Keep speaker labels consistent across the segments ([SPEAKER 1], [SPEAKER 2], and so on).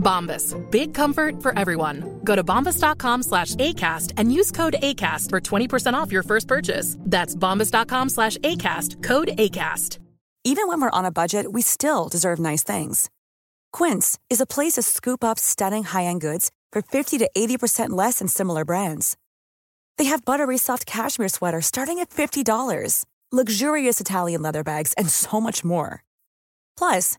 [SPEAKER 1] Bombas. Big comfort for everyone. Go to bombas.com slash ACAST and use code ACAST for 20% off your first purchase. That's bombas.com slash ACAST. Code ACAST.
[SPEAKER 2] Even when we're on a budget, we still deserve nice things. Quince is a place to scoop up stunning high-end goods for 50 to 80% less than similar brands. They have buttery soft cashmere sweaters starting at $50, luxurious Italian leather bags, and so much more. Plus,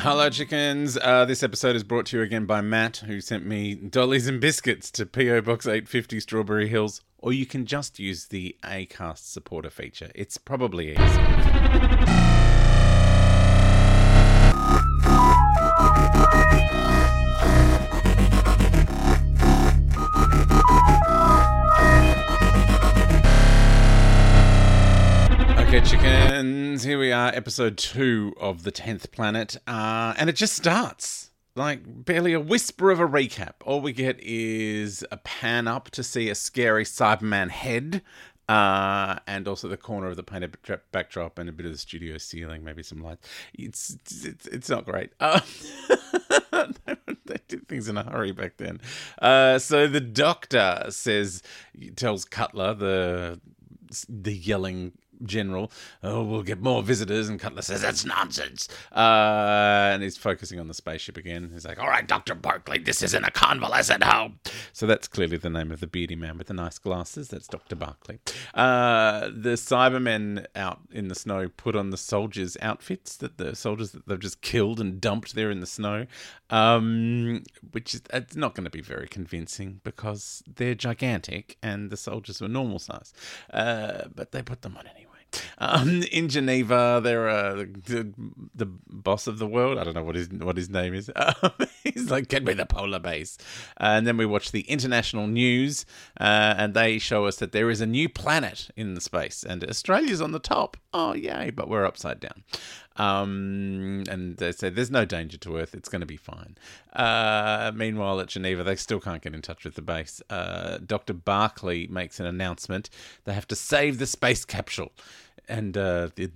[SPEAKER 3] Hello, chickens. Uh, this episode is brought to you again by Matt, who sent me dollies and biscuits to P.O. Box 850 Strawberry Hills, or you can just use the ACAST supporter feature. It's probably easier. Are, episode two of The Tenth Planet, uh, and it just starts. Like, barely a whisper of a recap. All we get is a pan up to see a scary Cyberman head, uh, and also the corner of the painted backdrop and a bit of the studio ceiling, maybe some lights. It's it's, it's not great. Uh, they did things in a hurry back then. Uh, so the doctor says, tells Cutler, the the yelling general, oh, we'll get more visitors. And Cutler says, that's nonsense. Uh, and he's focusing on the spaceship again. He's like, all right, Dr. Barclay, this isn't a convalescent home. So that's clearly the name of the beardy man with the nice glasses. That's Dr. Barclay. Uh, the Cybermen out in the snow put on the soldiers' outfits that the soldiers that they've just killed and dumped there in the snow, um, which is it's not going to be very convincing because they're gigantic and the soldiers were normal size. Uh, but they put them on anyway. Um, in Geneva, there are the, the, boss of the world. I don't know what his what his name is. Um, he's like, "Get me the polar base," and then we watch the international news, uh, and they show us that there is a new planet in the space, and Australia's on the top. Oh yay! But we're upside down. Um, and they say there's no danger to Earth; it's going to be fine. Uh, meanwhile, at Geneva, they still can't get in touch with the base. Uh, Dr. Barclay makes an announcement: they have to save the space capsule, and uh, the,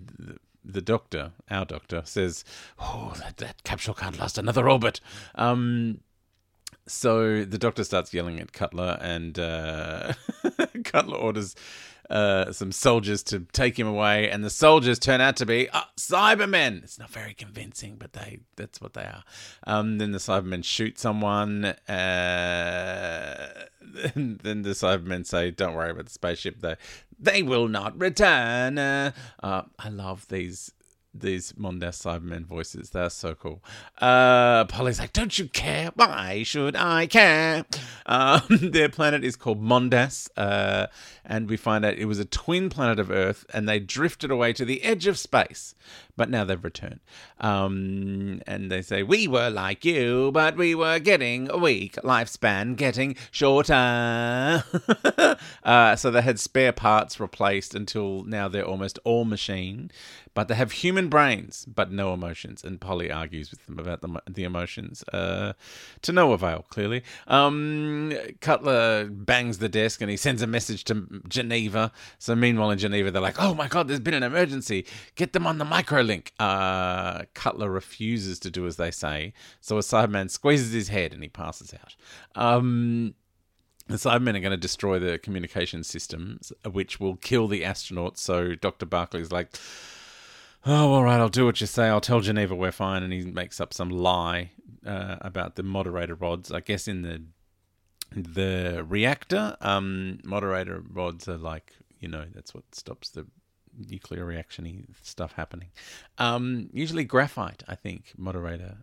[SPEAKER 3] the doctor, our doctor, says, "Oh, that, that capsule can't last another orbit." Um, so the doctor starts yelling at Cutler, and uh, Cutler orders uh, some soldiers to take him away, and the soldiers turn out to be uh, Cybermen. It's not very convincing, but they that's what they are. Um, then the Cybermen shoot someone. Uh, then the Cybermen say, "Don't worry about the spaceship. They they will not return." Uh, I love these these Mondas Cybermen voices. They're so cool. Uh, Polly's like, don't you care? Why should I care? Um, their planet is called Mondas, uh, and we find out it was a twin planet of Earth, and they drifted away to the edge of space, but now they've returned. Um, and they say, we were like you, but we were getting a weak lifespan, getting shorter. uh, so they had spare parts replaced until now they're almost all machine but they have human brains but no emotions. And Polly argues with them about the, the emotions uh, to no avail, clearly. Um, Cutler bangs the desk and he sends a message to Geneva. So meanwhile in Geneva, they're like, oh my God, there's been an emergency. Get them on the microlink. Uh, Cutler refuses to do as they say. So a Cyberman squeezes his head and he passes out. Um, the Cybermen are going to destroy the communication systems, which will kill the astronauts. So Dr. Barclay's like, oh, all right, I'll do what you say. I'll tell Geneva we're fine. And he makes up some lie uh, about the moderator rods. I guess in the the reactor, um, moderator rods are like, you know, that's what stops the nuclear reactiony stuff happening. Um, usually graphite, I think, moderator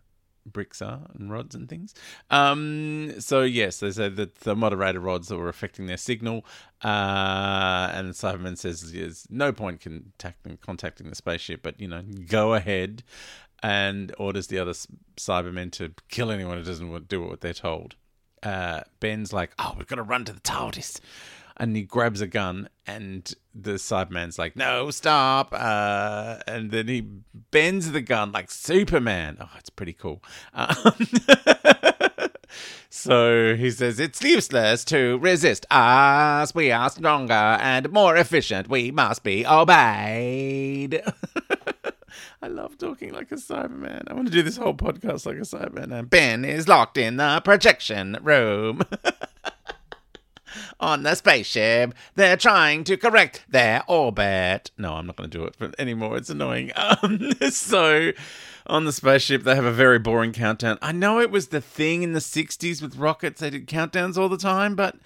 [SPEAKER 3] bricks are and rods and things. Um, so yes, they say that the moderator rods that were affecting their signal, uh, and Cyberman says there's no point contacting contacting the spaceship, but you know, go ahead, and orders the other Cybermen to kill anyone who doesn't do what they're told. Uh, Ben's like, "Oh, we've got to run to the TARDIS." And he grabs a gun and the Cyberman's like, no, stop. Uh, and then he bends the gun like Superman. Oh, it's pretty cool. Um, so he says, it's useless to resist us. We are stronger and more efficient. We must be obeyed. I love talking like a Cyberman. I want to do this whole podcast like a Cyberman. And Ben is locked in the projection room. on the spaceship. They're trying to correct their orbit. No, I'm not going to do it anymore. It's annoying. Um, so, on the spaceship, they have a very boring countdown. I know it was the thing in the 60s with rockets, they did countdowns all the time, but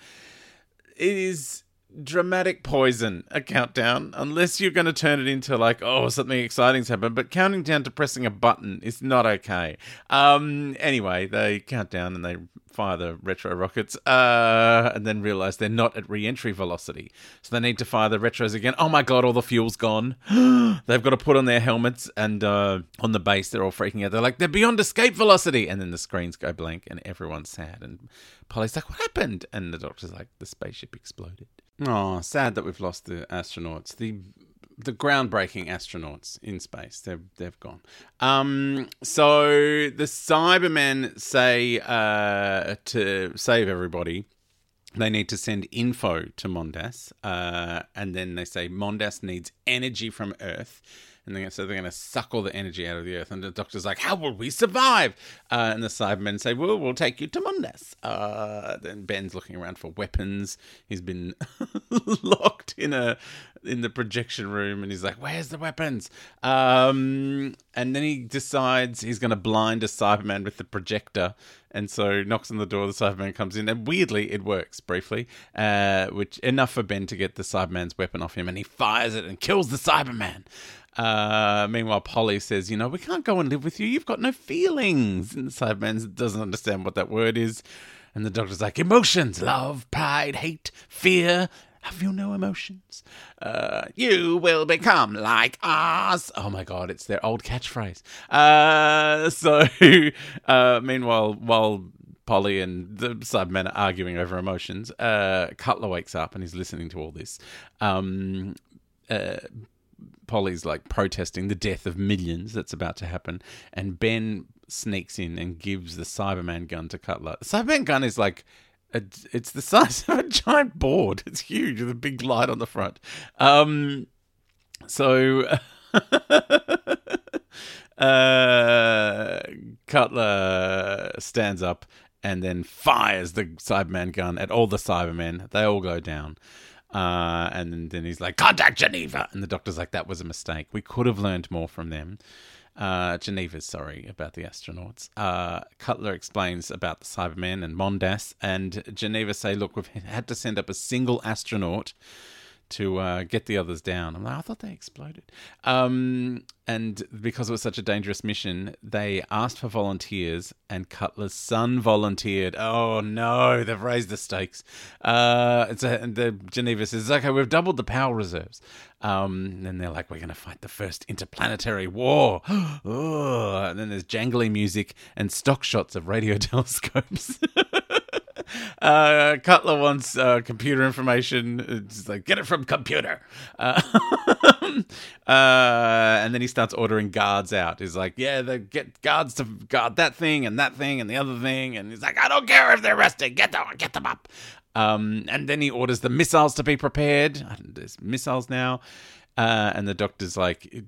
[SPEAKER 3] it is dramatic poison a countdown unless you're going to turn it into like oh something exciting's happened. But counting down to pressing a button is not okay. Um anyway they count down and they fire the retro rockets uh, and then realize they're not at re-entry velocity. So they need to fire the retros again. Oh my god all the fuel's gone. They've got to put on their helmets and uh, on the base they're all freaking out. They're like they're beyond escape velocity! And then the screens go blank and everyone's sad. And polly's like what happened? And the doctor's like the spaceship exploded oh sad that we've lost the astronauts the the groundbreaking astronauts in space. They've they've gone. Um, so the Cybermen say uh, to save everybody, they need to send info to Mondas, uh, and then they say Mondas needs energy from Earth and they're, so they're going to suck all the energy out of the earth. And the doctor's like, "How will we survive?" Uh, and the Cybermen say, "Well, we'll take you to Mondas." Uh, then Ben's looking around for weapons. He's been locked in a in the projection room, and he's like, "Where's the weapons?" Um, and then he decides he's going to blind a Cyberman with the projector, and so knocks on the door. The Cyberman comes in, and weirdly, it works briefly, uh, which enough for Ben to get the Cyberman's weapon off him, and he fires it and kills the Cyberman. Uh, meanwhile, Polly says, You know, we can't go and live with you. You've got no feelings. And the Cyberman doesn't understand what that word is. And the doctor's like, Emotions, love, pride, hate, fear. Have you no emotions? Uh, you will become like us. Oh my god, it's their old catchphrase. Uh, so, uh, meanwhile, while Polly and the Cybermen are arguing over emotions, uh, Cutler wakes up and he's listening to all this. Um, uh, Polly's like protesting the death of millions that's about to happen, and Ben sneaks in and gives the Cyberman gun to Cutler. The Cyberman gun is like a, it's the size of a giant board. It's huge with a big light on the front. Um, so uh, Cutler stands up and then fires the Cyberman gun at all the Cybermen. They all go down. Uh, and then, he's like, contact Geneva. And the doctor's like, that was a mistake. We could have learned more from them. Uh, Geneva's sorry about the astronauts. Uh, Cutler explains about the Cybermen and Mondas, and Geneva say, "Look, we've had to send up a single astronaut to uh, get the others down. I'm like, I thought they exploded. Um, and because it was such a dangerous mission, they asked for volunteers, and Cutler's son volunteered. Oh no, they've raised the stakes. Uh, it's a, the Geneva says, okay, we've doubled the power reserves. Um, and then they're like, we're going to fight the first interplanetary war. oh, and then there's jangly music and stock shots of radio telescopes. Uh, Cutler wants uh, computer information. It's like, get it from computer. Uh, uh, and then he starts ordering guards out. He's like, yeah, they get guards to guard that thing and that thing and the other thing. And he's like, I don't care if they're arrested. Get them, get them up. Um, and then he orders the missiles to be prepared. There's missiles now. Uh, and the doctor's like,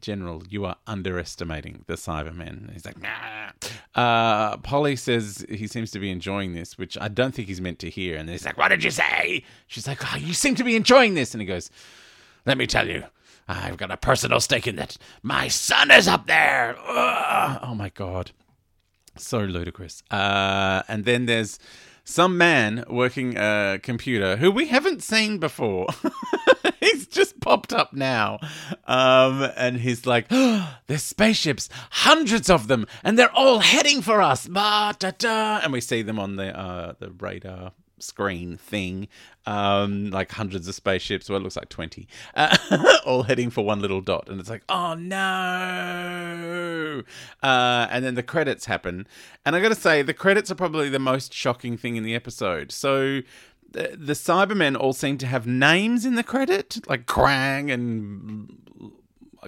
[SPEAKER 3] General, you are underestimating the Cybermen. He's like, nah. Uh, Polly says he seems to be enjoying this, which I don't think he's meant to hear. And he's like, what did you say? She's like, oh, you seem to be enjoying this. And he goes, let me tell you, I've got a personal stake in it. My son is up there. Ugh. Oh my God. So ludicrous. Uh, and then there's some man working a computer who we haven't seen before. he's just popped up now. Um, and he's like, oh, there's spaceships, hundreds of them, and they're all heading for us. Ba, da, da. And we see them on the uh, the radar screen thing, um, like hundreds of spaceships. Well, it looks like 20, uh, all heading for one little dot. And it's like, oh no. Uh, and then the credits happen. And I got to say, the credits are probably the most shocking thing in the episode. So the, Cybermen all seem to have names in the credit, like Krang and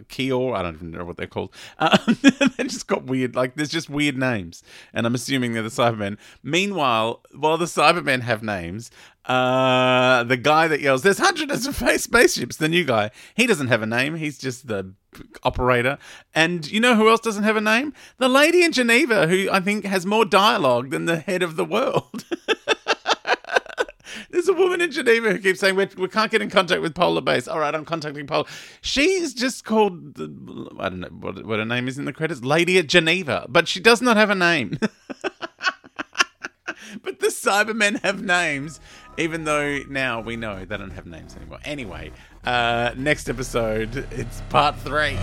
[SPEAKER 3] Kior. I don't even know what they're called. Um, they just got weird. Like there's just weird names, and I'm assuming they're the Cybermen. Meanwhile, while the Cybermen have names, uh, the guy that yells, "There's hundreds of spaceships," the new guy, he doesn't have a name. He's just the operator. And you know who else doesn't have a name? The lady in Geneva, who I think has more dialogue than the head of the world. There's a woman in Geneva who keeps saying we, we can't get in contact with Polar Base. All right, I'm contacting Polar. She's just called I don't know what, what her name is in the credits, Lady at Geneva, but she does not have a name. but the Cybermen have names, even though now we know they don't have names anymore. Anyway, uh, next episode, it's part three.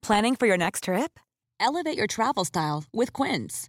[SPEAKER 2] Planning for your next trip?
[SPEAKER 4] Elevate your travel style with Quince.